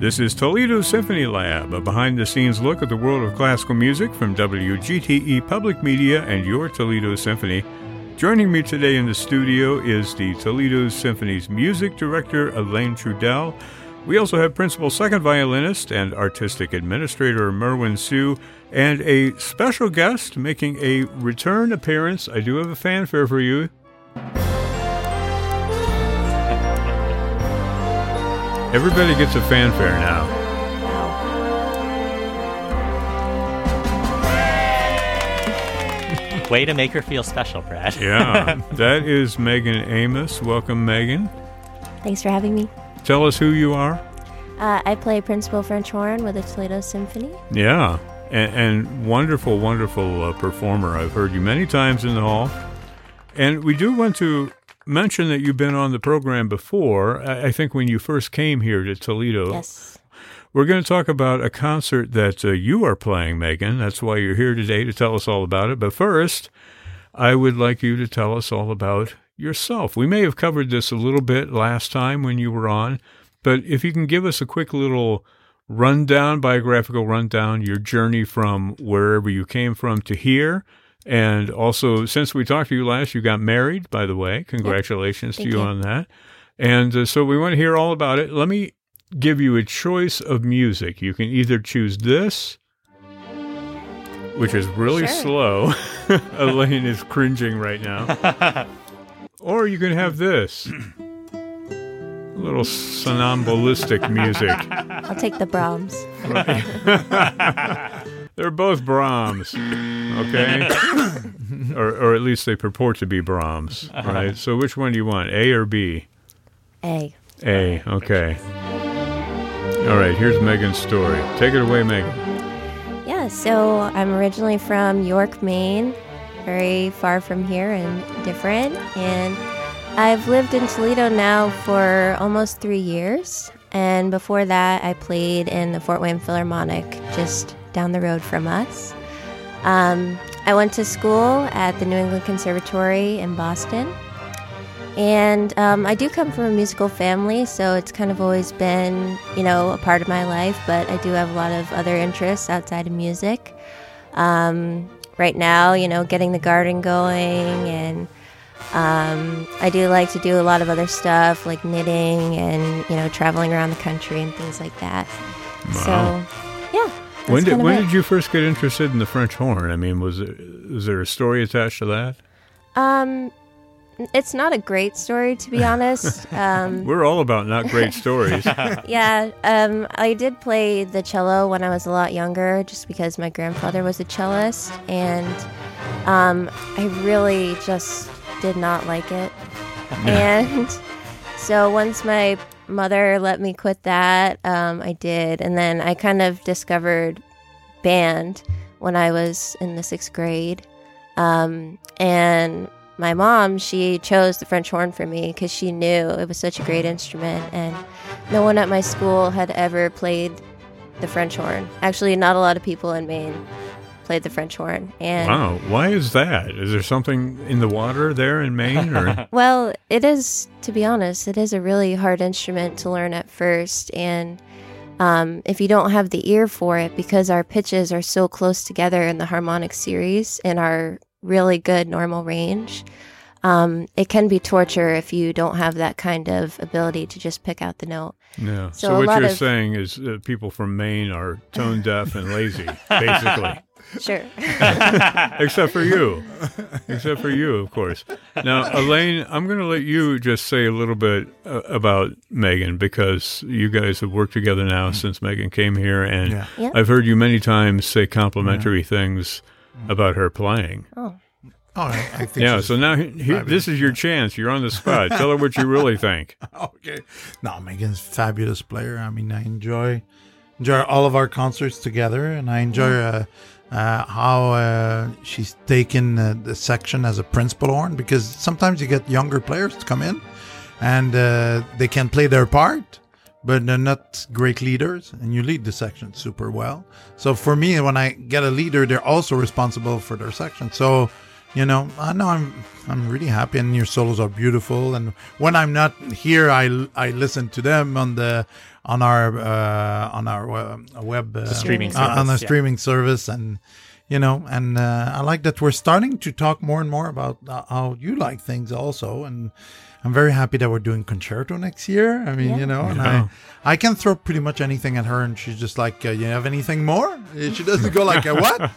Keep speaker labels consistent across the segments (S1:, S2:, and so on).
S1: This is Toledo Symphony Lab, a behind the scenes look at the world of classical music from WGTE Public Media and your Toledo Symphony. Joining me today in the studio is the Toledo Symphony's music director, Alain Trudel. We also have principal second violinist and artistic administrator, Merwin Siu, and a special guest making a return appearance. I do have a fanfare for you. Everybody gets a fanfare now.
S2: Way to make her feel special, Brad.
S1: Yeah, that is Megan Amos. Welcome, Megan.
S3: Thanks for having me.
S1: Tell us who you are.
S3: Uh, I play principal French horn with the Toledo Symphony.
S1: Yeah, and, and wonderful, wonderful uh, performer. I've heard you many times in the hall. And we do want to mention that you've been on the program before. I, I think when you first came here to Toledo.
S3: Yes.
S1: We're going to talk about a concert that uh, you are playing, Megan. That's why you're here today to tell us all about it. But first, I would like you to tell us all about yourself. We may have covered this a little bit last time when you were on, but if you can give us a quick little rundown, biographical rundown, your journey from wherever you came from to here. And also, since we talked to you last, you got married, by the way. Congratulations to you,
S3: you.
S1: on that. And uh, so we want to hear all about it. Let me give you a choice of music. You can either choose this, which is really
S3: Sure.
S1: slow. Alain is cringing right now. or you can have this. A little somnambulistic music.
S3: I'll take the Brahms.
S1: They're both Brahms, okay? or, or at least they purport to be Brahms, uh-huh. right? So which one do you want, A or B?
S3: A.
S1: A, okay. All right, here's Megan's story. Take it away, Megan.
S3: Yeah, so I'm originally from York, Maine, very far from here and different. And I've lived in Toledo now for almost three years. And before that, I played in the Fort Wayne Philharmonic, just down the road from us. Um, I went to school at the New England Conservatory in Boston. And um, I do come from a musical family, so it's kind of always been, you know, a part of my life. But I do have a lot of other interests outside of music. Um, right now, you know, getting the garden going, and um, I do like to do a lot of other stuff like knitting and you know traveling around the country and things like that.
S1: Wow.
S3: So, yeah.
S1: When did when
S3: it.
S1: did you first get interested in the French horn? I mean, was it was there a story attached to that?
S3: Um, it's not a great story to be honest. Um,
S1: We're all about not great stories.
S3: yeah, um, I did play the cello when I was a lot younger, just because my grandfather was a cellist, and um, I really just did not like it. and so once my mother let me quit that, um, I did, and then I kind of discovered band when I was in the sixth grade, um, and my mom she chose the french horn for me because she knew it was such a great instrument and no one at my school had ever played the french horn. Actually not a lot of people in maine played the french horn and
S1: wow, why is that? Is there something in the water there in Maine? Or
S3: well it is to be honest it is a really hard instrument to learn at first and um, if you don't have the ear for it because our pitches are so close together in the harmonic series in our really good normal range um, it can be torture if you don't have that kind of ability to just pick out the note
S1: yeah. So,
S3: So
S1: what you're
S3: of-
S1: saying is that people from Maine are tone deaf and lazy, basically.
S3: Sure
S1: Except for you. Except for you, of course. Now, Alain, I'm going to let you just say a little bit uh, about Megan because you guys have worked together now since Megan came here, and
S4: Yeah.
S3: Yeah.
S1: I've heard you many times say complimentary things about her playing.
S3: oh
S4: Oh, I, I think
S1: Yeah, so now he- he- this is your chance. You're on the spot. Tell her what you really think.
S4: okay. No, Megan's a fabulous player. I mean, I enjoy enjoy all of our concerts together, and I enjoy uh, uh, how uh, she's taken uh, the section as a principal horn because sometimes you get younger players to come in, and uh, they can play their part. But they're not great leaders, and you lead the section super well. So for me, when I get a leader, they're also responsible for their section. So you know, I know I'm I'm really happy, and your solos are beautiful. And when I'm not here, I I listen to them on the on our uh, on our uh, web uh,
S2: streaming
S4: uh, on
S2: service,
S4: the
S2: yeah.
S4: streaming service, and you know, and uh, I like that we're starting to talk more and more about uh, how you like things also, and I'm very happy that we're doing concerto next year. I mean,
S3: Yeah.
S4: you know, and
S1: Yeah.
S4: I I can throw pretty much anything at her, and she's just like, uh, "You have anything more?" She doesn't go like, uh, "What?"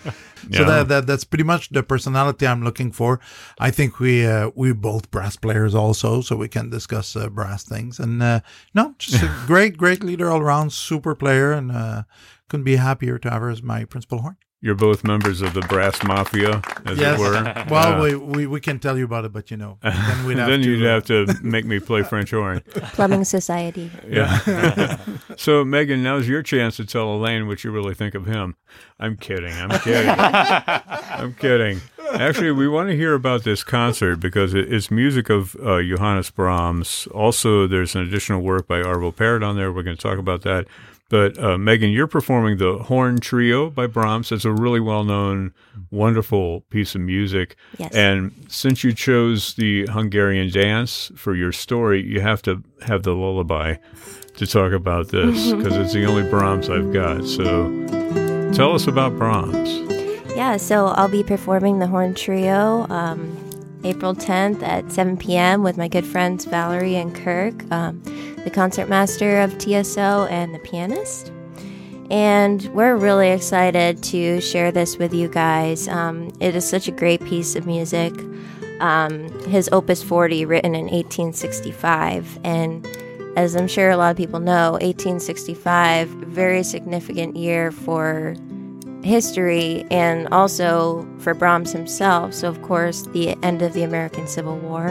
S4: So
S1: Yeah.
S4: that, that that's pretty much the personality I'm looking for. I think we uh, we both brass players also, so we can discuss uh, brass things. And uh, no, just a great great leader all around, super player, and uh, couldn't be happier to have her as my principal horn.
S1: You're both members of the brass mafia, as it were.
S4: well,
S1: Yeah.
S4: we, we we can tell you about it, but you know, then we'd have
S1: then
S4: to.
S1: you'd
S4: uh,
S1: have to make me play French horn.
S3: Plumbing Society.
S1: Yeah. so, Megan, now's your chance to tell Alain what you really think of him. I'm kidding. I'm kidding. I'm kidding. Actually, we want to hear about this concert because it- it's music of uh, Johannes Brahms. Also, there's an additional work by Arvo Pärt on there. We're going to talk about that. But uh, Megan, you're performing the Horn Trio by Brahms. It's a really well-known, wonderful piece of music.
S3: Yes.
S1: And since you chose the Hungarian dance for your story, you have to have the lullaby to talk about this because it's the only Brahms I've got. So tell us about Brahms.
S3: Yeah, so I'll be performing the horn trio um, April 10th at 7 p.m. with my good friends Valerie and Kirk, um, the concertmaster of TSO and the pianist. And we're really excited to share this with you guys. Um, it is such a great piece of music. Um, his Opus 40, written in 1865. And as I'm sure a lot of people know, 1865, very significant year for history and also for Brahms himself. So, of course, the end of the American Civil War.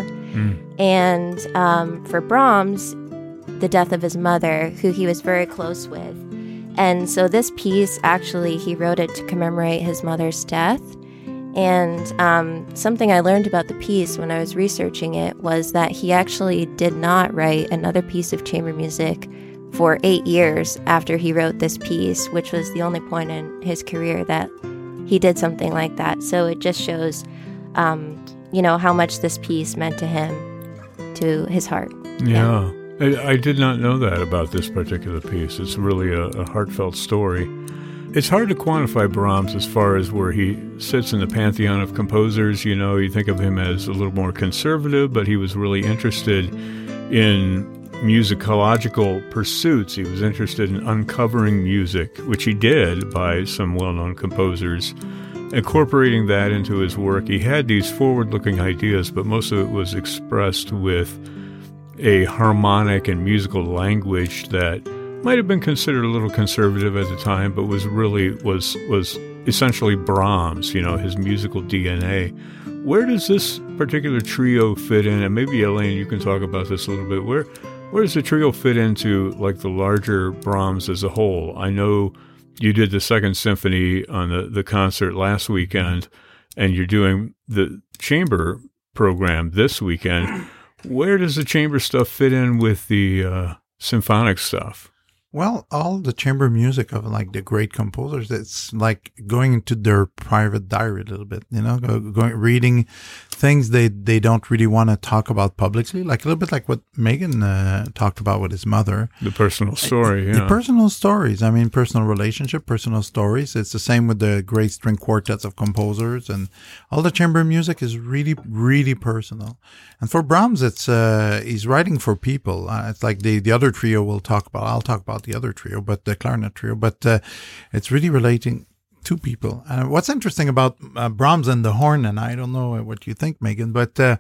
S3: And um, for Brahms, the death of his mother, who he was very close with. And so, this piece actually, he wrote it to commemorate his mother's death. And um, something I learned about the piece when I was researching it was that he actually did not write another piece of chamber music for eight years after he wrote this piece, which was the only point in his career that he did something like that. So it just shows, um, you know, how much this piece meant to him, to his heart.
S1: Yeah. I, I did not know that about this particular piece. It's really a, a heartfelt story. It's hard to quantify Brahms as far as where he sits in the pantheon of composers. You know, you think of him as a little more conservative, but he was really interested in musicological pursuits. He was interested in uncovering music, which he did by some well known composers, incorporating that into his work. He had these forward looking ideas, but most of it was expressed with a harmonic and musical language that might have been considered a little conservative at the time, but was really was was essentially Brahms, you know, his musical DNA. Where does this particular trio fit in? And maybe Alain, you can talk about this a little bit. Where where does the trio fit into like the larger Brahms as a whole? I know you did the second symphony on the, the concert last weekend, and you're doing the chamber program this weekend. Where does the chamber stuff fit in with the uh, symphonic stuff?
S4: Well, all the chamber music of like the great composers, it's like going into their private diary a little bit, you know, going reading things they they don't really want to talk about publicly, like a little bit like what Megan uh, talked about with his mother.
S1: The personal story,
S4: The personal stories, I mean, personal relationship, personal stories. It's the same with the great string quartets of composers, and all the chamber music is really, really personal. And for Brahms, it's uh, he's writing for people. Uh, it's like the the other trio we'll talk about. I'll talk about the other trio, but the clarinet trio. But uh, it's really relating to people. And what's interesting about uh, Brahms and the horn, and I don't know what you think, Megan, but uh,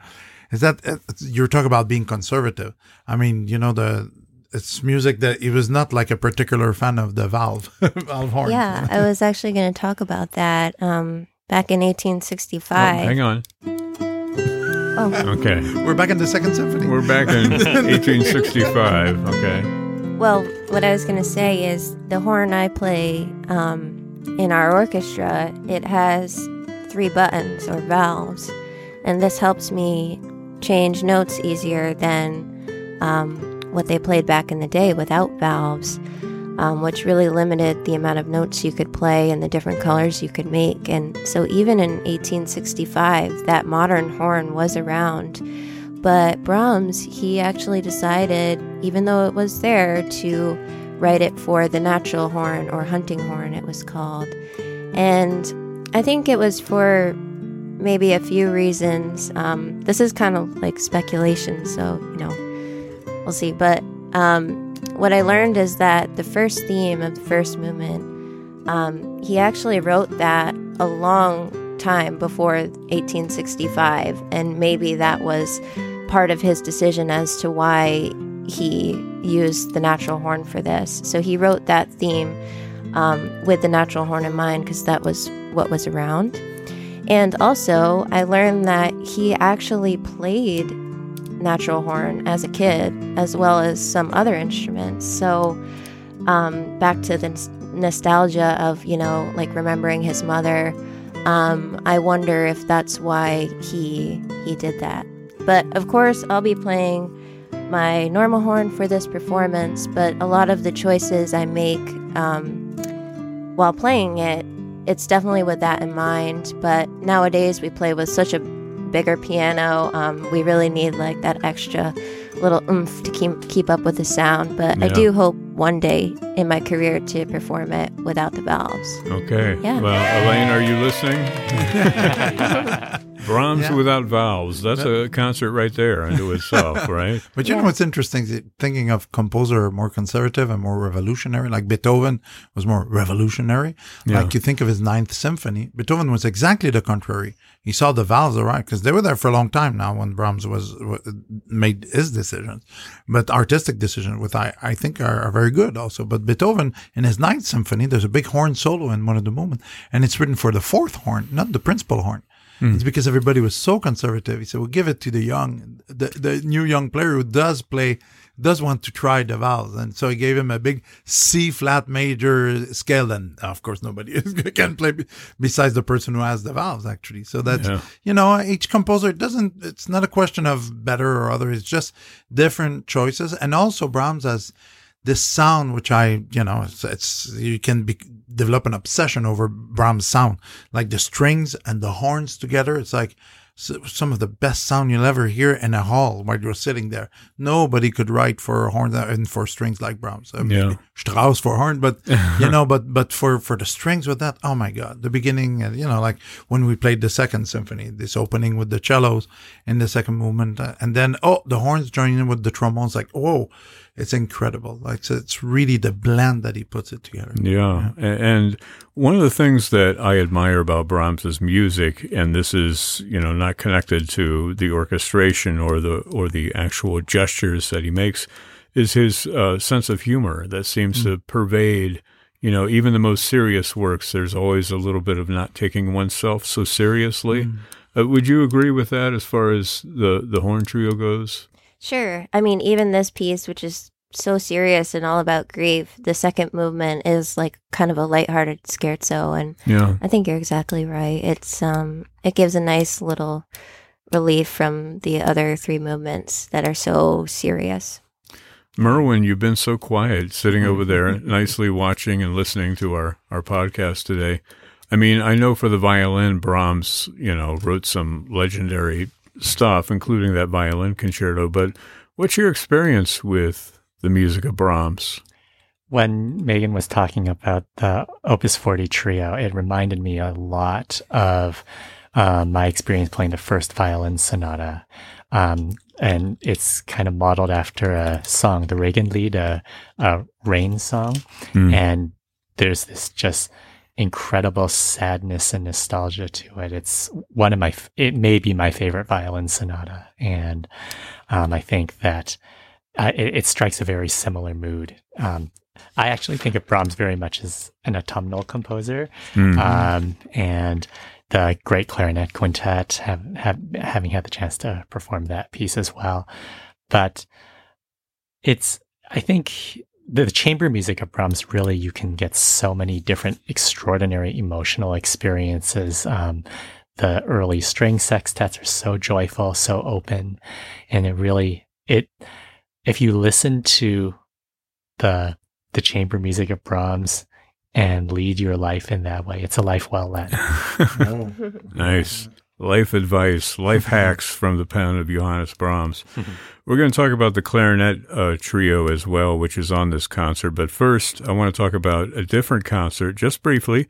S4: is that uh, you're talking about being conservative. I mean, you know the. It's music that he was not like a particular fan of the valve, valve horn.
S3: Yeah, I was actually going to talk about that. Um, back in
S1: Oh,
S3: 1865.
S1: hang on.
S3: Oh.
S1: Okay.
S4: We're back in the second symphony.
S1: We're back in 1865. Okay.
S3: Well, what I was going to say is the horn I play um, in our orchestra, it has three buttons or valves, and this helps me change notes easier than um, what they played back in the day without valves, um, which really limited the amount of notes you could play and the different colors you could make. And so, even in 1865, that modern horn was around. But Brahms, he actually decided, even though it was there, to write it for the natural horn or hunting horn, it was called. And I think it was for maybe a few reasons. Um, this is kind of like speculation, so, you know, we'll see. But um, what I learned is that the first theme of the first movement, um, he actually wrote that a long time before 1865, and maybe that was part of his decision as to why he used the natural horn for this. So he wrote that theme um, with the natural horn in mind because that was what was around. And also, I learned that he actually played natural horn as a kid, as well as some other instruments. So, um, back to the nostalgia of, you know, like remembering his mother, um, I wonder if that's why he he did that. But of course, I'll be playing my normal horn for this performance. But a lot of the choices I make um, while playing it, it's definitely with that in mind. But nowadays, we play with such a bigger piano. Um, we really need like that extra little oomph to keep keep up with the sound. But
S1: Yeah.
S3: I do hope one day in my career to perform it without the valves.
S1: Okay.
S3: Yeah.
S1: Well, Alain, are you listening? Brahms
S4: Yeah.
S1: without valves. That's a concert right there unto itself, right?
S4: But you know what's interesting? Thinking of composer more conservative and more revolutionary, like Beethoven was more revolutionary.
S1: Yeah.
S4: Like you think of his Ninth Symphony, Beethoven was exactly the contrary. He saw the valves arrive because they were there for a long time now when Brahms was wa- made his decisions, but artistic decisions, which I, I think are, are very good also. But Beethoven in his Ninth Symphony, there's a big horn solo in one of the movements, and it's written for the fourth horn, not the principal horn. Hmm. It's because everybody was so conservative. He said, "We'll give it to the young, the the new young player who does play, does want to try the valves." And so he gave him a big C flat major scale. And of course, nobody can play besides the person who has the valves, actually. So that's
S1: Yeah.
S4: you know, each composer doesn't. It's not a question of better or other. It's just different choices. And also, Brahms has this sound, which I, you know, it's, it's you can be, develop an obsession over Brahms' sound, like the strings and the horns together. It's like some of the best sound you'll ever hear in a hall while you're sitting there. Nobody could write for horns and for strings like Brahms. I mean,
S1: Yeah.
S4: Strauss for horn, but you know, but but for for the strings with that, oh my god, the beginning, you know, like when we played the second symphony, this opening with the cellos in the second movement, uh, and then oh, the horns joining in with the trombones, like oh, it's incredible. Like so it's really the blend that he puts it together.
S1: Yeah. A- And one of the things that I admire about Brahms's music, and this is, you know, not connected to the orchestration or the or the actual gestures that he makes, is his uh, sense of humor that seems to pervade. You know, even the most serious works, there's always a little bit of not taking oneself so seriously. Uh, would you agree with that as far as the the horn trio goes?
S3: Sure. I mean, even this piece, which is so serious and all about grief, the second movement is like kind of a lighthearted scherzo, and
S1: Yeah.
S3: I think you're exactly right. It's um, it gives a nice little relief from the other three movements that are so serious.
S1: Merwin, you've been so quiet, sitting over there, nicely watching and listening to our, our podcast today. I mean, I know for the violin, Brahms, you know, wrote some legendary stuff, including that violin concerto. But what's your experience with the music of Brahms?
S2: When Megan was talking about the Opus 40 trio, it reminded me a lot of uh, my experience playing the first violin sonata. Um, and it's kind of modeled after a song, the Regenlied, a, a rain song.
S1: Mm.
S2: And there's this just incredible sadness and nostalgia to it. It's one of my, it may be my favorite violin sonata. And um, I think that it, it strikes a very similar mood. Um, I actually think of Brahms very much as an autumnal composer,
S1: Mhm.
S2: um, and the Great Clarinet Quintet, have, have having had the chance to perform that piece as well. But it's, I think, the, the chamber music of Brahms really you can get so many different extraordinary emotional experiences. Um, the early string sextets are so joyful, so open, and it really it if you listen to the the chamber music of Brahms and lead your life in that way, it's a life well led.
S1: nice. life advice, life hacks from the pen of Johannes Brahms. We're going to talk about the clarinet uh, trio as well, which is on this concert. But first, I want to talk about a different concert just briefly.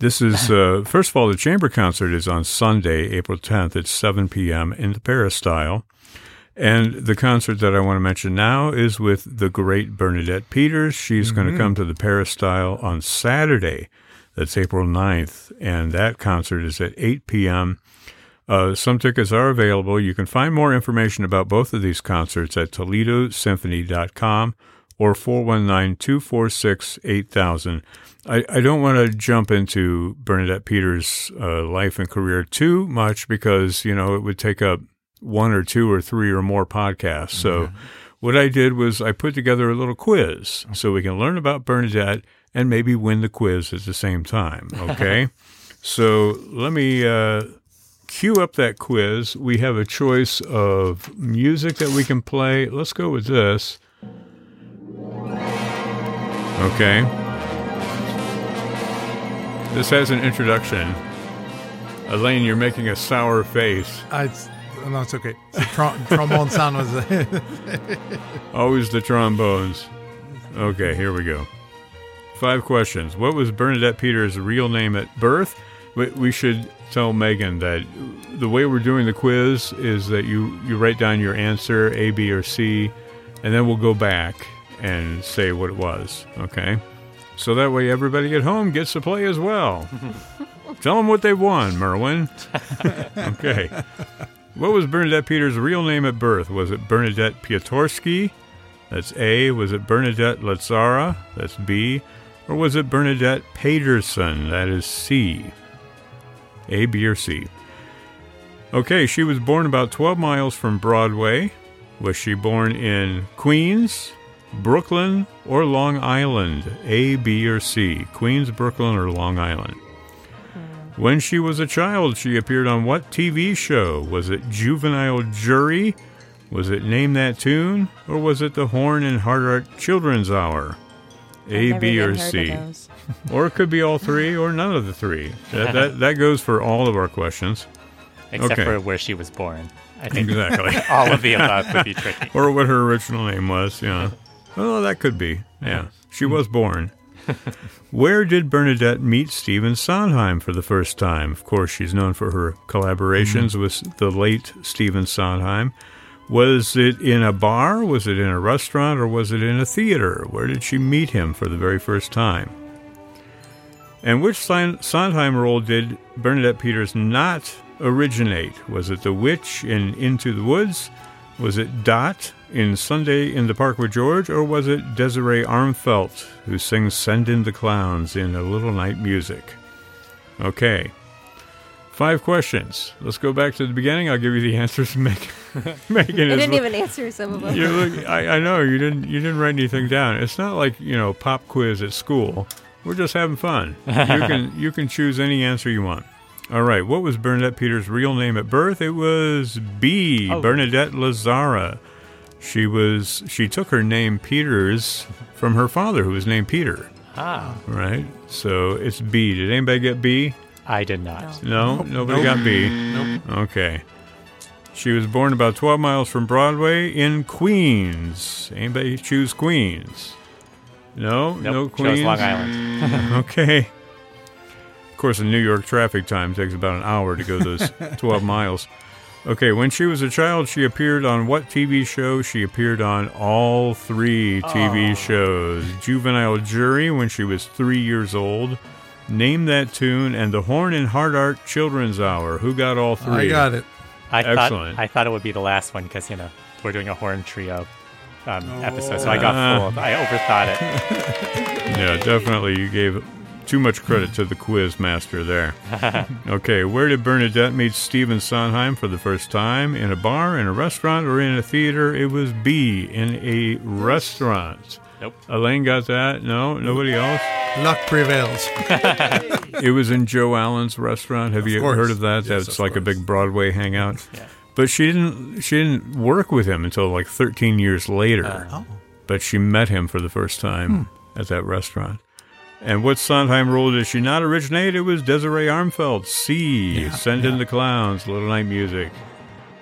S1: This is, uh, first of all, the chamber concert is on Sunday, April 10th at 7 p.m. in the Peristyle. And the concert that I want to mention now is with the great Bernadette Peters. She's going to come to the Peristyle on Saturday. That's April 9th. And that concert is at 8 p.m. Uh, some tickets are available. You can find more information about both of these concerts at ToledoSymphony.com or 419 246 8000. I, I don't want to jump into Bernadette Peters' uh, life and career too much because, you know, it would take up one or two or three or more podcasts. So, what I did was I put together a little quiz so we can learn about Bernadette and maybe win the quiz at the same time. Okay. so, let me uh, cue up that quiz. We have a choice of music that we can play. Let's go with this. Okay. This has an introduction. Alain, you're making a sour face.
S4: Uh, it's, no, it's okay. The trom- trombone sound was.
S1: Always the trombones. Okay, here we go. Five questions. What was Bernadette Peters' real name at birth? We, we should tell Megan that the way we're doing the quiz is that you, you write down your answer, A, B, or C, and then we'll go back and say what it was. Okay? So that way everybody at home gets to play as well. tell them what they won, Merwin. okay. What was Bernadette Peters' real name at birth? Was it Bernadette Piotrowski? That's A. Was it Bernadette Lazzara? That's B. Or was it Bernadette Paterson? That is C. A, B, or C. Okay, she was born about 12 miles from Broadway. Was she born in Queens, Brooklyn, or Long Island? A, B, or C. Queens, Brooklyn, or Long Island? When she was a child, she appeared on what TV show? Was it Juvenile Jury? Was it Name That Tune? Or was it the Horn and Hardart Children's Hour? A, B, or
S3: even heard of
S1: C? Or it could be all three or none of the three. That, that, that goes for all of our questions.
S2: except
S1: Okay.
S2: for where she was born. I think
S1: Exactly.
S2: all of the above would be tricky.
S1: or what her original name was, yeah. Well, that could be. Yeah. She was born. Where did Bernadette meet Stephen Sondheim for the first time? Of course, she's known for her collaborations mm-hmm. with the late Stephen Sondheim. Was it in a bar? Was it in a restaurant? Or was it in a theater? Where did she meet him for the very first time? And which Sondheim role did Bernadette Peters not originate? Was it the witch in Into the Woods? Was it Dot in Sunday in the Park with George? Or was it Desiree Armfelt who sings Send in the Clowns in A Little Night Music? Okay. Five questions. Let's go back to the beginning. I'll give you the answers. Megan, Megan
S3: I didn't even answer some of them.
S1: you look, I, I know you didn't. You didn't write anything down. It's not like you know pop quiz at school. We're just having fun. You can you can choose any answer you want. All right. What was Bernadette Peters' real name at birth? It was B.
S2: Oh.
S1: Bernadette Lazzara. She was. She took her name Peters from her father, who was named Peter.
S2: Ah,
S1: Right. So it's B. Did anybody get B?
S2: I did not.
S1: No, nobody got B.
S4: Nope.
S1: Okay. She was born about 12 miles from Broadway in Queens. Anybody choose Queens? No, no Queens.
S2: chose Long Island.
S1: Okay. Of course, the New York traffic time takes about an hour to go those 12 miles. Okay, when she was a child, she appeared on what TV show? She appeared on all three TV shows. Juvenile Jury when she was three years old. Name that tune and the Horn and Hardart Children's Hour. Who got all three?
S4: I got it.
S2: I
S1: Excellent.
S2: thought I thought it would be the last one because you know we're doing a horn trio um, episode, so I got
S1: Ah.
S2: full. I overthought it.
S1: Yeah, definitely. You gave too much credit to the quiz master there. okay, where did Bernadette meet Stephen Sondheim for the first time? In a bar, in a restaurant, or in a theater? It was B, in a restaurant.
S2: Nope.
S1: Alain got that? No, nobody else?
S4: Luck prevails.
S1: It was in Joe Allen's restaurant. Have
S4: Of
S1: you
S4: course.
S1: heard of that?
S4: Yes,
S1: That's
S4: of
S1: like a big Broadway hangout.
S2: Yeah.
S1: But she didn't she didn't work with him until like 13 years later.
S4: Oh.
S1: but she met him for the first time
S4: Hmm.
S1: at that restaurant. And what Sondheim role did she not originate? It was Desiree Armfelt. C.
S4: Yeah,
S1: Send in the Clowns, Little Night Music.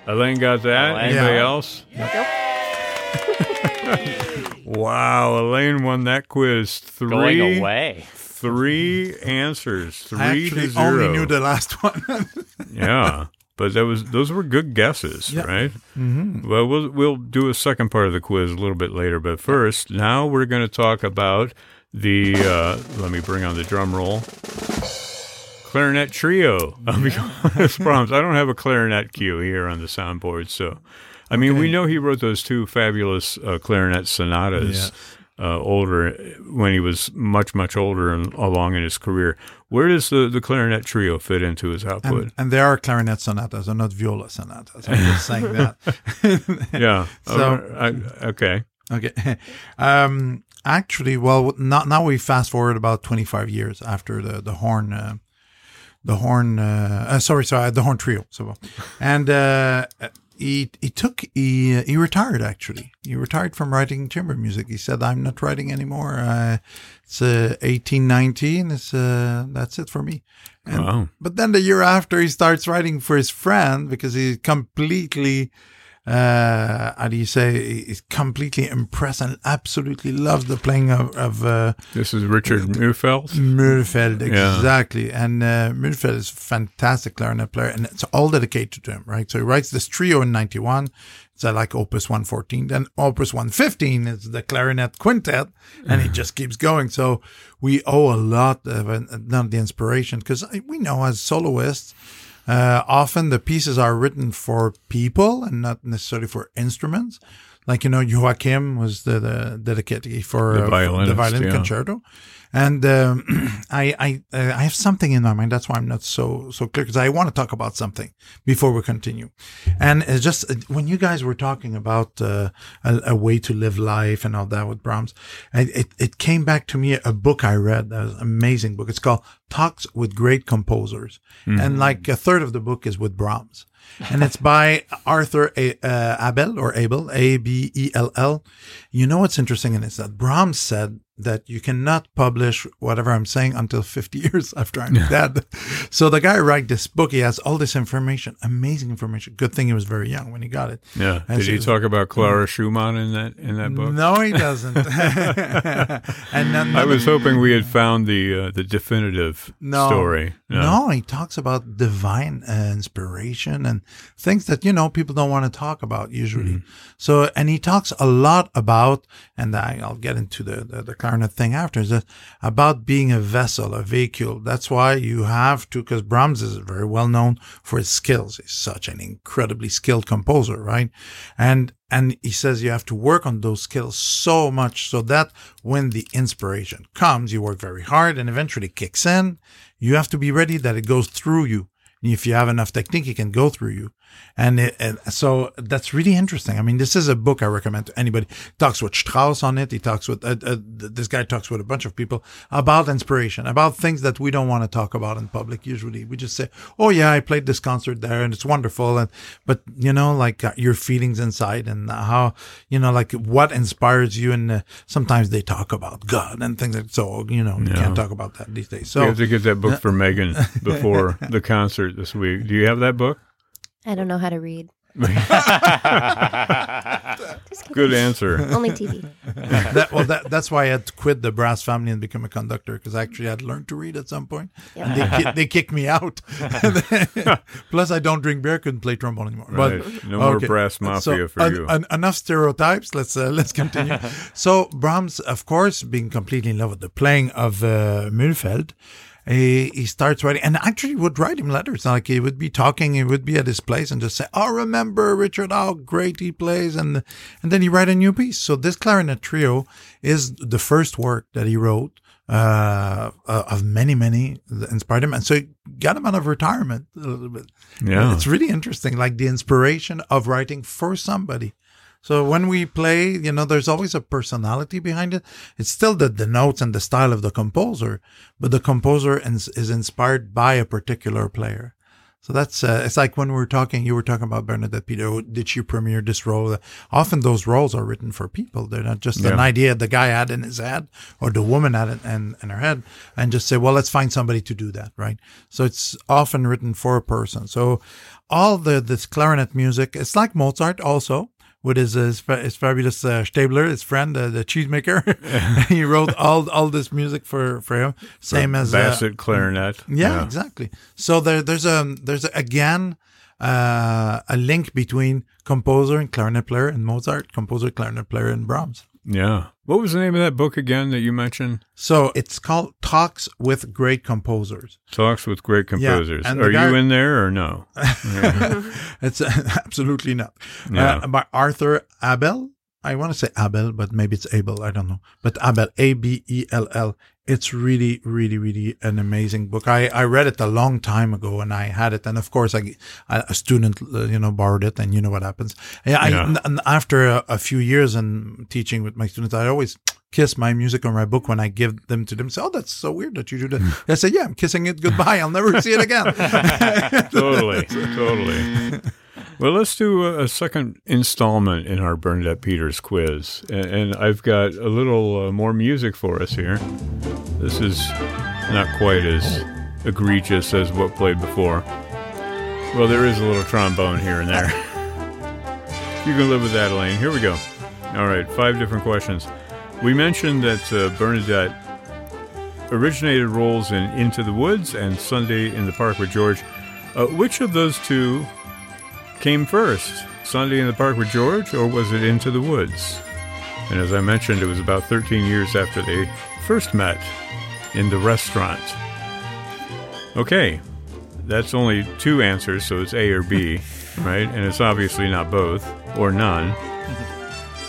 S1: Alain got that.
S2: Alain.
S1: Anybody
S4: Yeah.
S1: else? Wow, Alain won that quiz. Three,
S2: Going away.
S1: three answers. Three
S4: I
S1: to
S4: actually
S1: zero.
S4: only knew the last one.
S1: yeah, but that was those were good guesses,
S4: Yeah.
S1: right? Mm-hmm. Well, we'll we'll do a second part of the quiz a little bit later, but first, now we're going to talk about the. Uh, let me bring on the drum roll. Clarinet trio. Of problems. I don't have a clarinet cue here on the soundboard, so I mean we know he wrote those two fabulous uh, clarinet sonatas. Uh, older when he was much much older and along in his career. Where does the, the clarinet trio fit into his output?
S4: and, and there are clarinet sonatas, and not viola sonatas. I'm just saying that.
S1: Yeah.
S4: So-
S1: Uh, I, okay.
S4: Okay. Um, actually, well, now, now we fast forward about 25 years after the, the horn, uh, the horn, uh, uh, sorry, sorry, the horn trio. So, and, uh, he, he took, he, he retired actually. He retired from writing chamber music. He said, I'm not writing anymore. Uh, it's, uh, 1819. It's, uh, that's it for me. And,
S1: Wow.
S4: But then the year after, he starts writing for his friend because he completely, uh, how do you say, he's completely impressed and absolutely loves the playing of, of uh,
S1: This is Richard Mühlfeld.
S4: Mühlfeld.
S1: Yeah.
S4: Exactly. And uh, Mühlfeld is a fantastic clarinet player, and it's all dedicated to him, right? So he writes this trio in 91. It's uh, like Opus 114. Then Opus 115 is the clarinet quintet, and it just keeps going. So we owe a lot of uh, not the inspiration because we know as soloists, uh, often the pieces are written for people and not necessarily for instruments. Like you know, Joachim was the, the dedicated for,
S1: The
S4: uh, the violin
S1: yeah.
S4: concerto, and um, I I uh, I have something in my mind. That's why I'm not so so clear because I want to talk about something before we continue. And it's just uh, when you guys were talking about uh, a, a way to live life and all that with Brahms, I, it it came back to me a book I read. That was an amazing book. It's called Talks with Great Composers, and like a third of the book is with Brahms and it's by Arthur A- uh, Abel or Abel, A B E L L. You know what's interesting in it is that Brahms said that you cannot publish whatever I'm saying until 50 years after I'm dead. So the guy write this book, he has all this information, amazing information. Good thing he was very young when he got it.
S1: Yeah.
S4: And
S1: Did he
S4: so-
S1: talk about Clara Schumann in that in that book?
S4: No, he doesn't. and then
S1: I was hoping we had found the uh, the definitive
S4: No.
S1: story.
S4: No, no. he talks about divine uh, inspiration and things that you know people don't want to talk about usually. So, and he talks a lot about, and I, I'll get into the, the the clarinet thing after, is about being a vessel, a vehicle. That's why you have to, because Brahms is very well known for his skills. He's such an incredibly skilled composer, right? And and he says you have to work on those skills so much so that when the inspiration comes, you work very hard and eventually kicks in. You have to be ready that it goes through you. And if you have enough technique, it can go through you. And, it, and so that's really interesting. I mean, this is a book I recommend to anybody. Talks with Strauss on it. He talks with, uh, uh, this guy talks with a bunch of people about inspiration, about things that we don't want to talk about in public. Usually we just say, Oh yeah, I played this concert there and it's wonderful. And, but you know, like uh, your feelings inside and how, you know, like what inspires you. And uh, sometimes they talk about God and things like, so, you know, you
S1: Yeah.
S4: can't talk about that these days.
S1: we
S4: So
S1: have to get that book for Megan before the concert this week. Do you have that book?
S3: I don't know how to read.
S1: Good answer.
S3: Only TV.
S4: that, well, that, that's why I had to quit the brass family and become a conductor because actually I had learned to read at some point.
S3: Yeah.
S4: They, ki- they kicked me out. Plus, I don't drink beer, couldn't play trombone anymore.
S1: Right.
S4: But
S1: No more
S4: okay.
S1: brass mafia
S4: So,
S1: for
S4: en-
S1: you.
S4: en- enough stereotypes. Let's uh, let's continue. so Brahms, of course, being completely in love with the playing of uh, Mühlfeld, he, he starts writing, and actually would write him letters. Like he would be talking, he would be at his place and just say, "Oh, remember Richard? How great he plays!" And and then he write a new piece. So this clarinet trio is the first work that he wrote. Uh, uh, of many, many that inspired him, and so he got him out of retirement a little bit.
S1: Yeah.
S4: It's really interesting, like the inspiration of writing for somebody. So when we play, you know, there's always a personality behind it. It's still the, the notes and the style of the composer, but the composer is, is inspired by a particular player. So that's uh, it's like when we were talking, you were talking about Bernadette Peter. oh, Did she premiere this role? Often those roles are written for people. They're not just an idea the guy had in his head or the woman had it in, in her head, and just say, well, let's find somebody to do that, right? So it's often written for a person. So all the this clarinet music, it's like Mozart also. With his his, his fabulous uh, Stadler, his friend, uh, the cheesemaker, he wrote all all this music for for him. Same as uh,
S1: basset clarinet.
S4: yeah, exactly. So there, there's a there's a, again uh, a link between composer and clarinet player and Mozart, composer, clarinet player, and Brahms.
S1: Yeah. What was the name of that book again that you mentioned?
S4: So it's called Talks with Great Composers.
S1: Talks with Great Composers.
S4: the
S1: Are
S4: guy-
S1: you in there or no?
S4: It's absolutely not.
S1: Yeah.
S4: Uh, by Arthur Abell. I want to say Abel, but maybe it's Abel. I don't know. But Abel, A B E L L. It's really, really, really an amazing book. I, I read it a long time ago and I had it. And of course, I, a student, uh, you know, borrowed it and you know what happens. Yeah. I,
S1: Yeah.
S4: after a, a few years and teaching with my students, I always kiss my music on my book when I give them to them. Say, oh, that's so weird that you do that. I say, yeah, I'm kissing it goodbye. I'll never see it again.
S1: totally, totally. Well, let's do a, second installment in our Bernadette Peters quiz, and, and I've got a little uh, more music for us here. This is not quite as egregious as what played before. Well, there is a little trombone here and there. you can live with that, Alain. Here we go. All right, five different questions. We mentioned that uh, Bernadette originated roles in Into the Woods and Sunday in the Park with George. Uh, which of those two came first? Sunday in the Park with George, or was it Into the Woods? And as I mentioned, it was about 13 years after they first met in the restaurant. Okay, that's only two answers, so it's A or B, right? And it's obviously not both or none.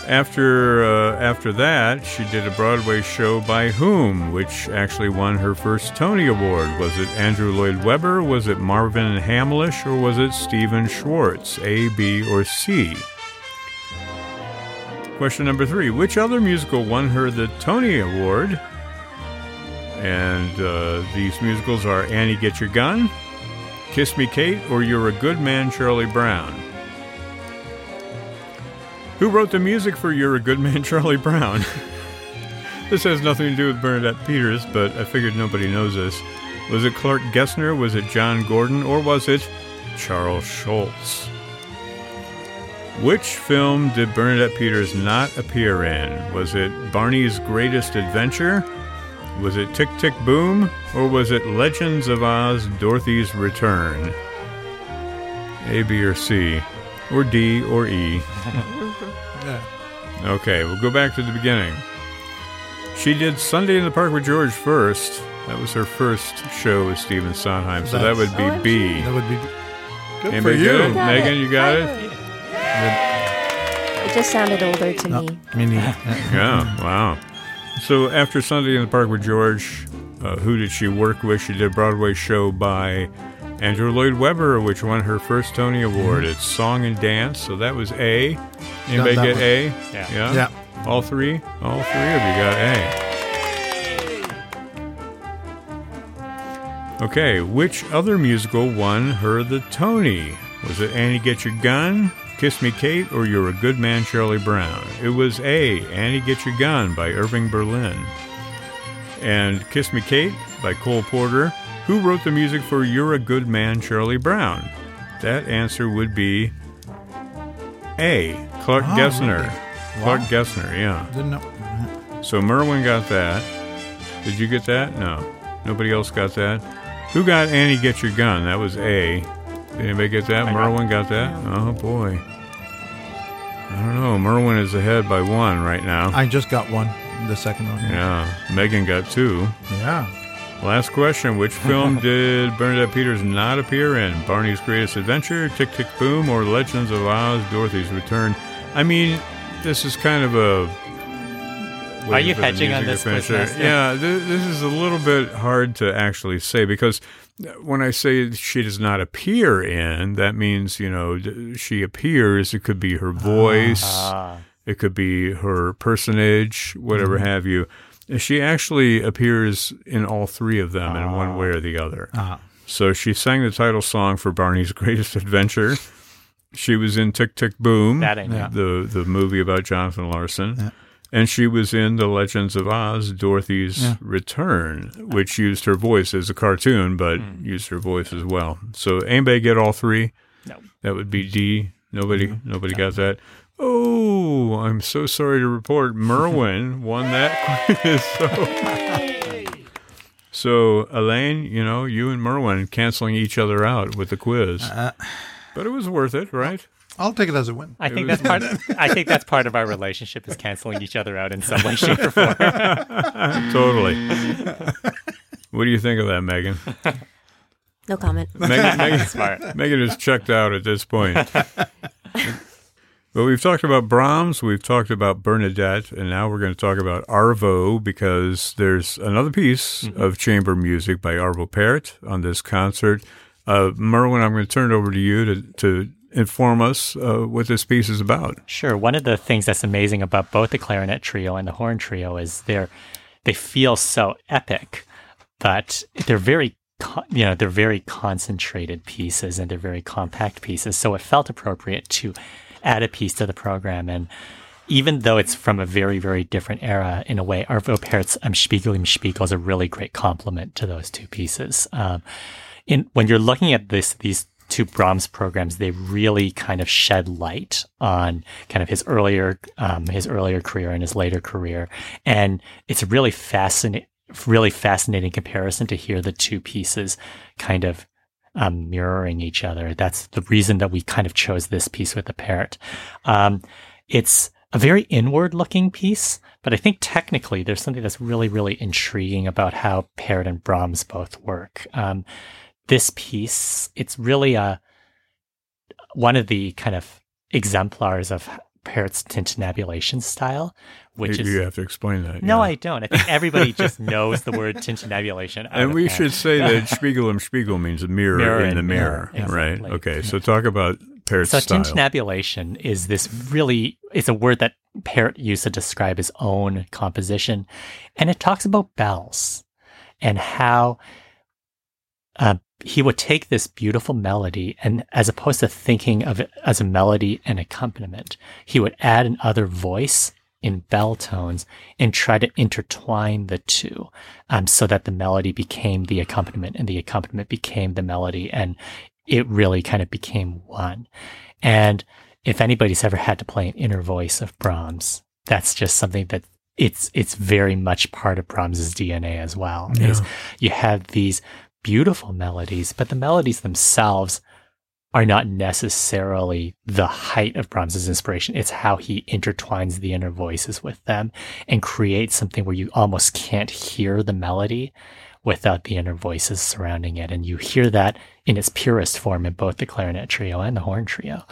S1: After uh, after that, she did a Broadway show by whom, which actually won her first Tony Award. Was it Andrew Lloyd Webber? Was it Marvin Hamlisch? Or was it Stephen Schwartz? A, B, or C? Question number three: Which other musical won her the Tony Award? And uh, these musicals are Annie Get Your Gun, Kiss Me Kate, or You're a Good Man, Charlie Brown. Who wrote the music for You're a Good Man, Charlie Brown? this has nothing to do with Bernadette Peters, but I figured nobody knows this. Was it Clark Gessner? Was it John Gordon? Or was it Charles Schulz? Which film did Bernadette Peters not appear in? Was it Barney's Greatest Adventure? Was it Tick Tick Boom? Or was it Legends of Oz Dorothy's Return? A, B, or C? Or D, or E?
S4: Yeah.
S1: Okay, we'll go back to the beginning. She did Sunday in the Park with George first. That was her first show with Stephen Sondheim, so that would be
S3: OMG.
S1: B.
S4: That would be good
S1: Anybody
S4: for you.
S1: good?
S3: Got
S1: Megan, you got it?
S3: Finally. It just sounded older to
S4: No,
S3: me.
S4: me neither.
S1: Yeah, wow. So after Sunday in the Park with George, uh, who did she work with? She did a Broadway show by Andrew Lloyd Webber, which won her first Tony mhm. Award. It's Song and Dance, so that was A. Anybody
S4: that
S1: get
S4: one.
S1: A?
S2: Yeah.
S1: Yeah?
S4: Yeah.
S1: All three? All three of you got A. Okay, which other musical won her the Tony? Was it Annie Get Your Gun, Kiss Me Kate, or You're a Good Man, Charlie Brown? It was A, Annie Get Your Gun by Irving Berlin. And Kiss Me Kate by Cole Porter. Who wrote the music for You're a Good Man, Charlie Brown? That answer would be A, Clark
S4: Oh,
S1: Gessner.
S4: really?
S1: Clark Gessner, yeah.
S4: Didn't know.
S1: So Merwin got that. Did you get that? No. Nobody else got that. Who got Annie Get Your Gun? That was A. Did anybody get that?
S2: I
S1: Merwin got that? Oh boy. I don't know. Merwin is ahead by one right now.
S4: I just got one. The second one.
S1: Yeah. Megan got two.
S4: Yeah.
S1: Last question. Which film did Bernadette Peters not appear in? Barney's Greatest Adventure, Tick Tick Boom, or Legends of Oz, Dorothy's Return? I mean, this is kind of a.
S2: Are you
S1: waiting for the
S2: hedging on this quiz,
S1: there. Yeah, th- this is a little bit hard to actually say because when I say she does not appear in, that means, you know, she appears. It could be her voice.
S2: Ah.
S1: It could be her personage, whatever
S2: Mm-hmm.
S1: have you. She actually appears in all three of them in one
S2: Ah.
S1: way or the other.
S4: Ah.
S1: So she sang the title song for Barney's Greatest Adventure. She was in Tick Tick Boom,
S2: That I know.
S1: the the movie about Jonathan Larson.
S4: Yeah.
S1: And she was in The Legends of Oz, Dorothy's
S4: Yeah.
S1: Return, which used her voice as a cartoon, but
S2: Hmm.
S1: used her voice as well. So anybody get all three?
S2: No.
S1: That would be D. Nobody
S4: Mm-hmm.
S1: nobody got that. Oh, I'm so sorry to report Merwin won that quiz. So, so Alain, you know, you and Merwin canceling each other out with the quiz.
S4: Uh,
S1: But it was worth it, right?
S4: I'll take it as a win.
S2: I think that's part. I think that's part of our relationship is canceling each other out in some way, shape, or form.
S1: totally. what do you think of that, Megan?
S3: No comment.
S1: Megan, Megan,
S2: Smart.
S1: Megan is checked out at this point. But we've talked about Brahms, we've talked about Bernadette, and now we're going to talk about Arvo because there's another piece of chamber music by Arvo Pärt on this concert. Uh, Merwin, I'm going to turn it over to you to, to inform us uh, what this piece is about.
S2: Sure. One of the things that's amazing about both the clarinet trio and the horn trio is they're they feel so epic, but they're very you know they're very concentrated pieces and they're very compact pieces. So it felt appropriate to add a piece to the program and. Even though it's from a very, very different era in a way, Arvo Pärt's Am Spiegel im Spiegel is a really great complement to those two pieces. Um, in when you're looking at this these two Brahms programs, they really kind of shed light on kind of his earlier um, his earlier career and his later career, and it's a really fascinating really fascinating comparison to hear the two pieces kind of um, mirroring each other. That's the reason that we kind of chose this piece with the Pärt. Um, it's a very inward looking piece, but I think technically there's something that's really, really intriguing about how Pärt and Brahms both work. Um, this piece, it's really a one of the kind of exemplars of Pärt's tintinnabulation style, which
S1: you,
S2: is
S1: you have to explain that.
S2: no,
S1: yeah.
S2: I don't. I think everybody just knows the word tintinnabulation.
S1: And we should say that Spiegel im Spiegel means a mirror,
S2: Mirror
S1: in the mirror,
S2: mirror,
S1: right?
S2: exactly.
S1: Okay, so talk about Pärt's
S2: So
S1: style.
S2: tintinnabulation is this really it's a word that Parrot used to describe his own composition, and it talks about bells and how uh, he would take this beautiful melody and as opposed to thinking of it as a melody and accompaniment, he would add another voice in bell tones and try to intertwine the two um, so that the melody became the accompaniment and the accompaniment became the melody and it really kind of became one. And if anybody's ever had to play an inner voice of Brahms, that's just something that it's it's very much part of Brahms's DNA as well. Is you have these beautiful melodies, but the melodies themselves are not necessarily the height of Brahms's inspiration. It's how he intertwines the inner voices with them and creates something where you almost can't hear the melody without the inner voices surrounding it. And you hear that in its purest form in both the clarinet trio and the horn trio.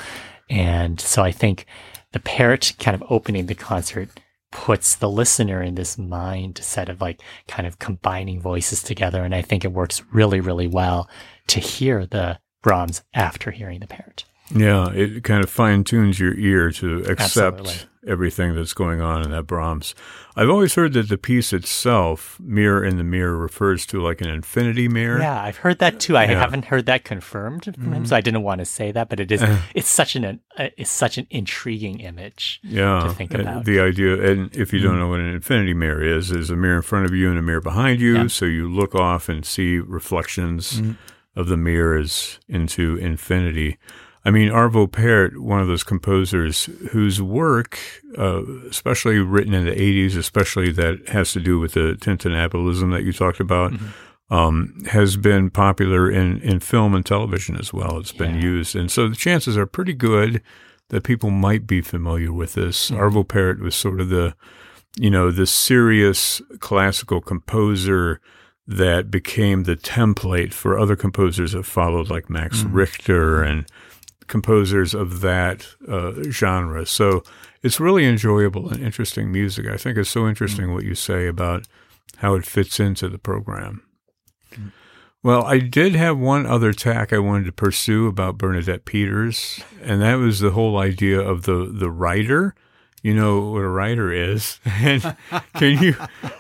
S2: And so I think the Pärt kind of opening the concert puts the listener in this mindset of like kind of combining voices together. And I think it works really, really well to hear the Brahms after hearing the Pärt.
S1: Yeah, it kind of fine tunes your ear to accept
S2: Absolutely.
S1: everything that's going on in that Brahms. I've always heard that the piece itself, Mirror in the Mirror, refers to like an infinity mirror.
S2: Yeah, I've heard that too. I
S1: Yeah.
S2: haven't heard that confirmed from him, so I didn't want to say that, but it is
S1: Uh.
S2: it's such an uh, it's such an intriguing image.
S1: Yeah,
S2: to think about.
S1: the idea, and if you don't know what an infinity mirror is, is a mirror in front of you and a mirror behind you.
S2: Yeah.
S1: So you look off and see reflections of the mirrors into infinity. I mean, Arvo Pärt, one of those composers whose work, uh, especially written in the 80s, especially that has to do with the tintinnabulism that you talked about, um, has been popular in, in film and television as well. It's been used. And so the chances are pretty good that people might be familiar with this. Arvo Pärt was sort of the, you know, the serious classical composer that became the template for other composers that followed, like Max mm. Richter and composers of that uh, genre. So it's really enjoyable and interesting music. I think it's so interesting mm. what you say about how it fits into the program. Mm. Well, I did have one other tack I wanted to pursue about Bernadette Peters, and that was the whole idea of the the writer you know what a writer is. And can you,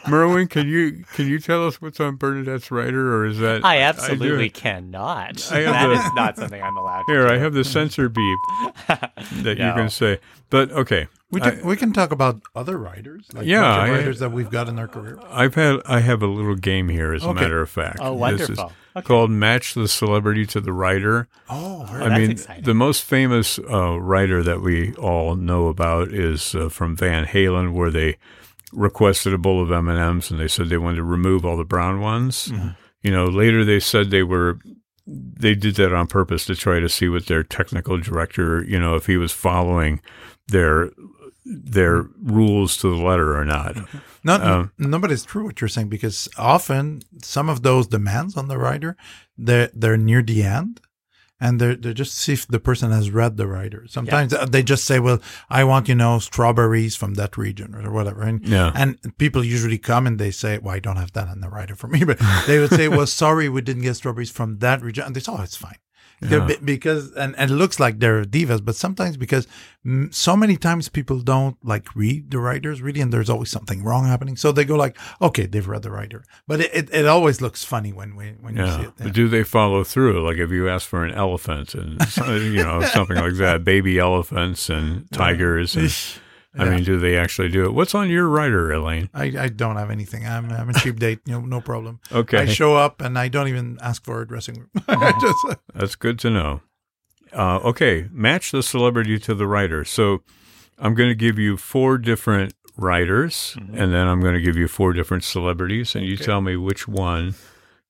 S1: Merwin, can you can you tell us what's on Bernadette's writer, or is that
S2: I absolutely
S1: it-
S2: cannot.
S1: I
S2: That
S1: the-
S2: is not something I'm allowed to
S1: Here,
S2: do.
S1: I have the censor beep that you can say. But okay,
S4: We,
S1: I-
S4: can we can talk about other writers, like
S1: Yeah, I-
S4: writers that we've got in our career.
S1: I've had I have a little game here, as a matter of fact.
S2: Oh,
S1: This is
S2: wonderful. Okay.
S1: called Match the Celebrity to the Writer.
S4: Oh,
S1: I
S2: that's
S1: mean,
S2: exciting.
S1: the most famous uh, writer that we all know about is uh, from Van Halen, where they requested a bowl of M and M's, and they said they wanted to remove all the brown ones.
S2: Mm-hmm.
S1: You know, later they said they were they did that on purpose to try to see what their technical director, you know, if he was following their their rules to the letter or not.
S4: Not,
S1: Um,
S4: no, but it's true what you're saying because often some of those demands on the writer, they're they're near the end, and they're they're just see if the person has read the writer. Sometimes uh they just say, "Well, I want you know strawberries from that region or whatever," and
S1: Yeah.
S4: and people usually come and they say, "Well, I don't have that on the writer for me," but they would say, "Well, sorry, we didn't get strawberries from that region," and they say, "Oh, it's fine."
S1: Yeah.
S4: because and, and it looks like they're divas, but sometimes because mm, so many times people don't like read the writers really, and there's always something wrong happening, so they go like, okay, they've read the writer, but it, it, it always looks funny when we when you see
S1: Yeah.
S4: it.
S1: But do they follow through? Like if you ask for an elephant and you know something like that, baby elephants and tigers. And, I
S4: Yeah.
S1: mean, do they actually do it? What's on your writer, Alain?
S4: I, I don't have anything. I'm I'm a cheap date, you know, no problem.
S1: Okay,
S4: I show up and I don't even ask for a dressing room. I mm-hmm. just uh,
S1: that's good to know. Uh, okay, match the celebrity to the writer. So I'm going to give you four different writers, mm-hmm. and then I'm going to give you four different celebrities, and you tell me which one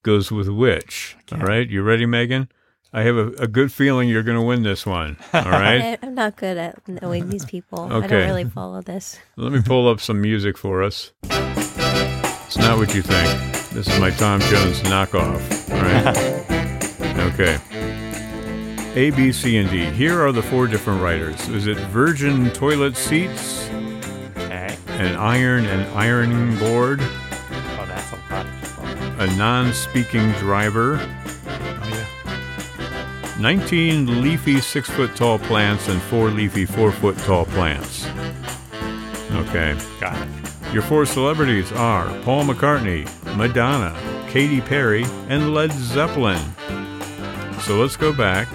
S1: goes with which. All right, you ready, Megan? I have a, a good feeling you're going to win this one. All right.
S3: I, I'm not good at knowing these people. I
S1: Okay.
S3: don't really follow this.
S1: Let me pull up some music for us. It's not what you think. This is my Tom Jones knockoff. All right. okay. A, B, C, and D. Here are the four different writers. Is it Virgin toilet seats,
S2: Okay.
S1: an iron and ironing board,
S2: Oh, that's a lot
S1: a non-speaking driver,
S4: oh yeah.
S1: 19 leafy six-foot tall plants, and four leafy four-foot tall plants. Okay.
S2: Got it.
S1: Your four celebrities are Paul McCartney, Madonna, Katy Perry, and Led Zeppelin. So let's go back.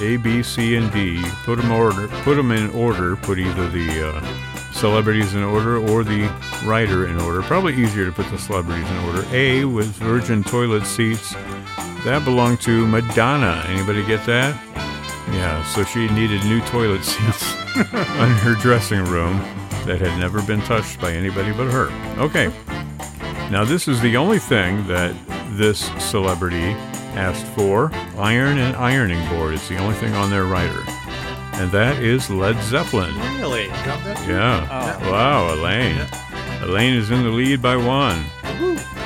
S1: A, B, C, and D. Put them order. Put them in order. Put either the uh, celebrities in order or the writer in order. Probably easier to put the celebrities in order. A was Virgin toilet seats. That belonged to Madonna. Anybody get that? Yeah. So she needed new toilet seats in her dressing room that had never been touched by anybody but her. Okay. Now, this is the only thing that this celebrity asked for iron and ironing board. It's the only thing on their writer. And that is Led Zeppelin.
S2: Really?
S4: Got that?
S1: Yeah.
S2: Oh.
S1: Wow, Alain. Alain is in the lead by one.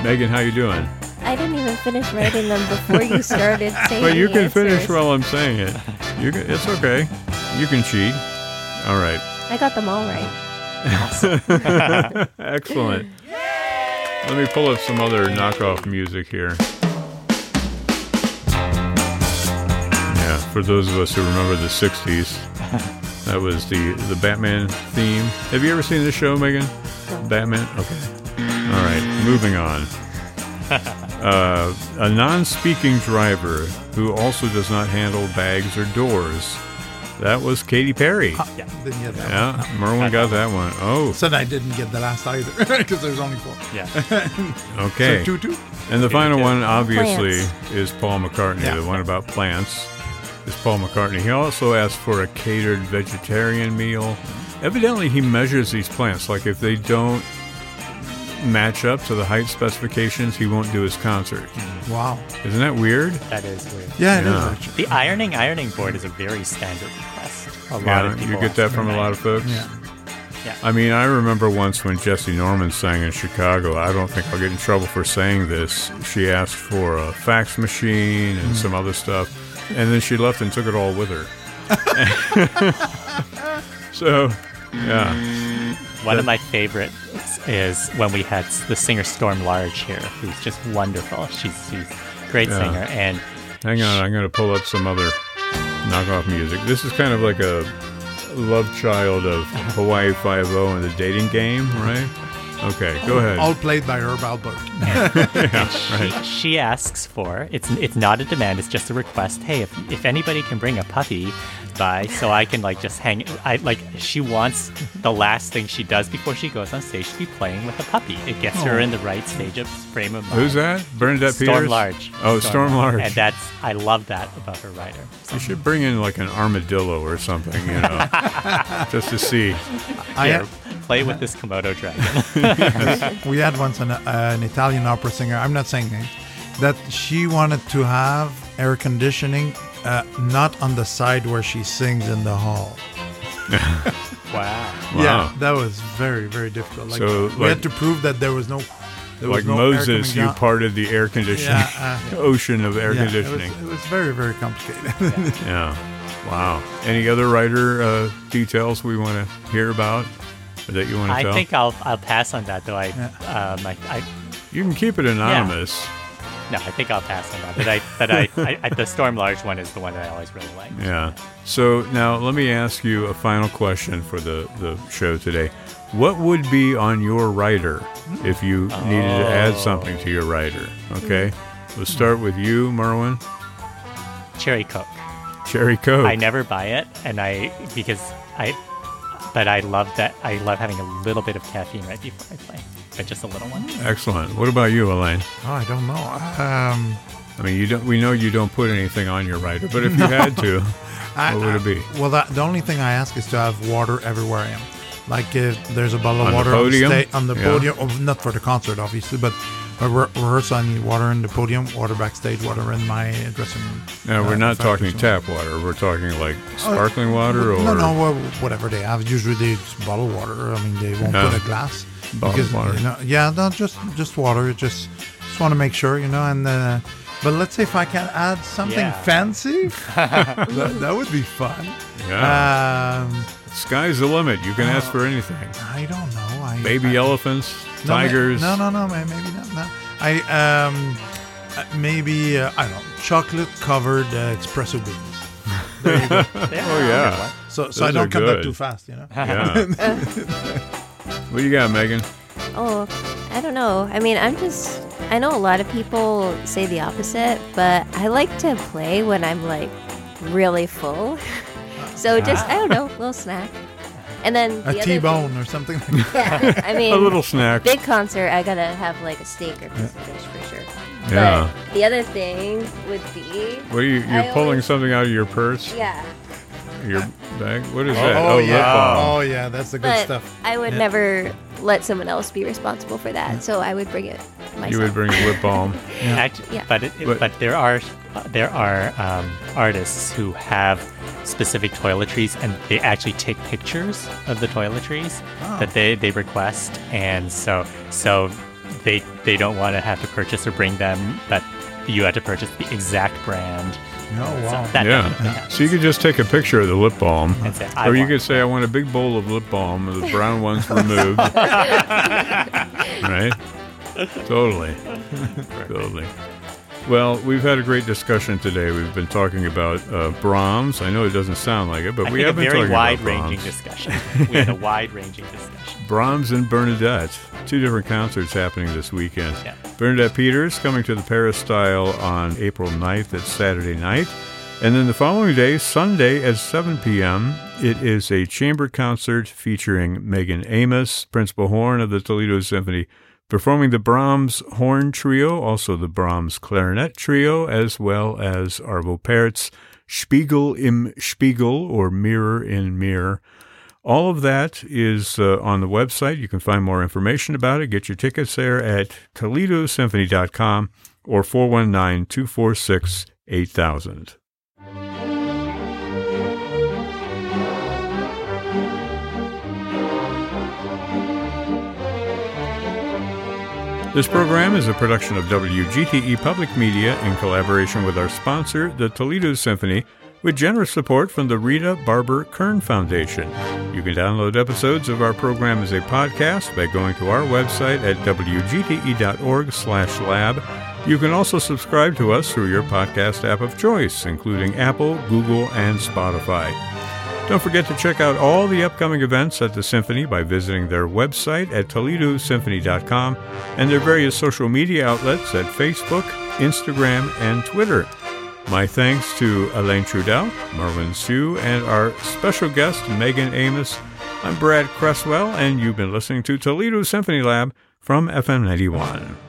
S1: Megan, how you doing?
S3: I didn't even finish writing them before you started saying it.
S1: Well, you
S3: the
S1: can finish while I'm saying it. You can, it's okay. You can cheat. All right.
S3: I got them all right.
S1: Excellent. Let me pull up some other knockoff music here. Yeah, for those of us who remember the 60s, that was the, the Batman theme. Have you ever seen this show, Megan? Batman? Okay. All right, moving on. Uh, a non speaking driver who also does not handle bags or doors. That was Katy Perry.
S2: Yeah.
S4: Didn't get that.
S1: Yeah, Merwin got that one. Oh,
S4: Said I didn't get the last either because there's only four.
S2: Yeah.
S1: okay.
S4: So two two.
S1: And the final
S2: Yeah.
S1: one, obviously,
S3: Plants.
S1: is Paul McCartney.
S4: Yeah.
S1: The one about plants is Paul McCartney. He also asked for a catered vegetarian meal. Evidently, he measures these plants. Like if they don't match up to the height specifications, he won't do his concert.
S4: Wow.
S1: Isn't that weird?
S2: That is weird.
S4: Yeah, it is
S1: Yeah.
S4: actually.
S2: The ironing ironing board is a very standard request. A lot
S1: Yeah,
S2: of people
S1: you get that
S2: ask
S1: from a lot of folks.
S4: Yeah. Yeah.
S1: I mean, I remember once when Jessye Norman sang in Chicago. I don't think I'll get in trouble for saying this. She asked for a fax machine and hmm. some other stuff, and then she left and took it all with her. so, yeah,
S2: One of my favorites is when we had the singer Storm Large here, who's just wonderful. She's, she's a great
S1: Yeah.
S2: singer, and
S1: hang on. I'm going to pull up some other knockoff music. This is kind of like a love child of Hawaii Five O and the dating game, right? Okay, go ahead.
S4: All played by Herb Alpert.
S1: yeah, right.
S2: She asks for it's it's not a demand, it's just a request. Hey, if if anybody can bring a puppy by so I can like just hang I like she wants the last thing she does before she goes on stage to be playing with a puppy. It gets her in the right stage of frame of mind.
S1: Who's that? Bernadette
S2: Storm
S1: Peters?
S2: Large.
S1: Oh, Storm Large.
S2: And that's I love that about her writer.
S1: You should bring in like an armadillo or something, you know, just to see.
S4: I
S2: Here, play with this Komodo dragon.
S4: we had once an, uh, an Italian opera singer. I'm not saying names. That she wanted to have air conditioning, uh, not on the side where she sings in the hall.
S2: wow.
S1: Wow.
S4: Yeah, that was very very difficult. Like,
S1: So,
S4: we
S1: like-
S4: had to prove that there was no. There
S1: like
S4: was no air
S1: Moses,
S4: coming
S1: you
S4: down.
S1: parted the air conditioning
S4: Yeah, uh,
S1: ocean of air
S4: yeah, it was,
S1: conditioning.
S4: it was very very complicated.
S1: Yeah. Wow. Any other writer uh, details we want to hear about or that you want to
S2: I
S1: tell?
S2: think I'll I'll pass on that though. I um I, I
S1: you can keep it anonymous.
S2: No, I think I'll pass on that. But I but I, I, I the Storm Large one is the one that I always really like.
S1: Yeah. So now let me ask you a final question for the, the show today. What would be on your writer if you needed to add
S2: Oh.
S1: something to your writer? Okay. We'll start with you, Merwin.
S2: Cherry Coke.
S1: Cherry Coke.
S2: I never buy it, and I because I, but I love that. I love having a little bit of caffeine right before I play, just a little one.
S1: Excellent. What about you, Alain?
S4: oh, I don't know. Um,
S1: I mean, you don't. We know you don't put anything on your writer, but if you had to,
S4: I,
S1: what would it be?
S4: I- well, that, the only thing I ask is to have water everywhere I am. Like if there's a bottle of
S1: On the
S4: water
S1: podium?
S4: on the, sta- on the
S1: Yeah.
S4: podium, oh, not for the concert, obviously, but a re- rehearsal, I need water in the podium, water backstage, water in my dressing room.
S1: No, we're
S4: Uh,
S1: not
S4: if I have
S1: talking tap water. We're talking like sparkling water or
S4: No, no, whatever they have. Usually they just bottle water. I mean, they won't
S1: Yeah.
S4: put a glass.
S1: Bottled water.
S4: You know, yeah, no, just just water. Just just want to make sure, you know. And uh, but let's say if I can add something
S2: Yeah.
S4: fancy, that, that would be fun.
S1: Yeah.
S4: Um,
S1: Sky's the limit. You can ask for anything.
S4: I don't know. I,
S1: Baby
S4: I,
S1: elephants,
S4: no,
S1: tigers.
S4: No, no, no, ma- maybe not. No. I um, uh, maybe uh, I don't know, chocolate covered uh, espresso beans. There you go.
S1: Oh yeah.
S4: So, so
S1: Those
S4: I don't cut that
S1: good.
S4: too fast, you know.
S1: Yeah. what do you got, Megan?
S3: Oh, I don't know. I mean, I'm just. I know a lot of people say the opposite, but I like to play when I'm like really full. so just, I don't know, ah. little snack. And then the
S4: A
S3: other
S4: T-bone or something. Like that.
S3: Yeah, I mean,
S1: A little snack.
S3: big concert, I gotta have like a steak or piece of fish for sure.
S1: Yeah.
S3: But the other thing would be,
S1: What are you? You're
S3: I
S1: pulling
S3: always-
S1: something out of your purse,
S3: yeah,
S1: your bag. What is that?
S4: Oh,
S1: lip
S4: yeah. Oh yeah, that's the good
S3: but
S4: stuff.
S3: I would
S4: Yeah.
S3: never let someone else be responsible for that, so I would bring it myself.
S1: You would bring lip balm.
S2: Actually,
S3: Yeah.
S2: but it,
S1: But-
S2: but there are there are um, artists who have specific toiletries, and they actually take pictures of the toiletries
S4: Oh.
S2: that they, they request, and so so they they don't want to have to purchase or bring them, but you have to purchase the exact brand.
S4: Oh
S2: So
S4: wow.
S2: that
S1: Yeah. So you could just take a picture of the lip balm,
S2: say,
S1: or you could say, "I want a big bowl of lip balm, with the brown ones removed." right? Totally. totally. Well, we've had a great discussion today. We've been talking about uh, Brahms. I know it doesn't sound like it, but
S2: I
S1: we have been
S2: very
S1: talking about
S2: wide-ranging discussion. we had a wide-ranging discussion.
S1: Brahms and Bernadette. Two different concerts happening this weekend.
S2: Yeah.
S1: Bernadette Peters coming to the Peristyle on April 9th. That's Saturday night. And then the following day, Sunday at 7 p.m., it is a chamber concert featuring Megan Amos, principal horn of the Toledo Symphony, performing the Brahms Horn Trio, also the Brahms Clarinet Trio, as well as Arvo Pärt's Spiegel im Spiegel, or Mirror in Mirror. All of that is uh, on the website. You can find more information about it. Get your tickets there at ToledoSymphony.com or 419 246 8000. This program is a production of WGTE Public Media in collaboration with our sponsor, the Toledo Symphony, with generous support from the Rita Barber Kern Foundation. You can download episodes of our program as a podcast by going to our website at wgte.org/lab. You can also subscribe to us through your podcast app of choice, including Apple, Google, and Spotify. Don't forget to check out all the upcoming events at the Symphony by visiting their website at ToledoSymphony.com and their various social media outlets at Facebook, Instagram, and Twitter. My thanks to Alain Trudel, Merwin Siu, and our special guest, Megan Amos. I'm Brad Cresswell, and you've been listening to Toledo Symphony Lab from FM 91.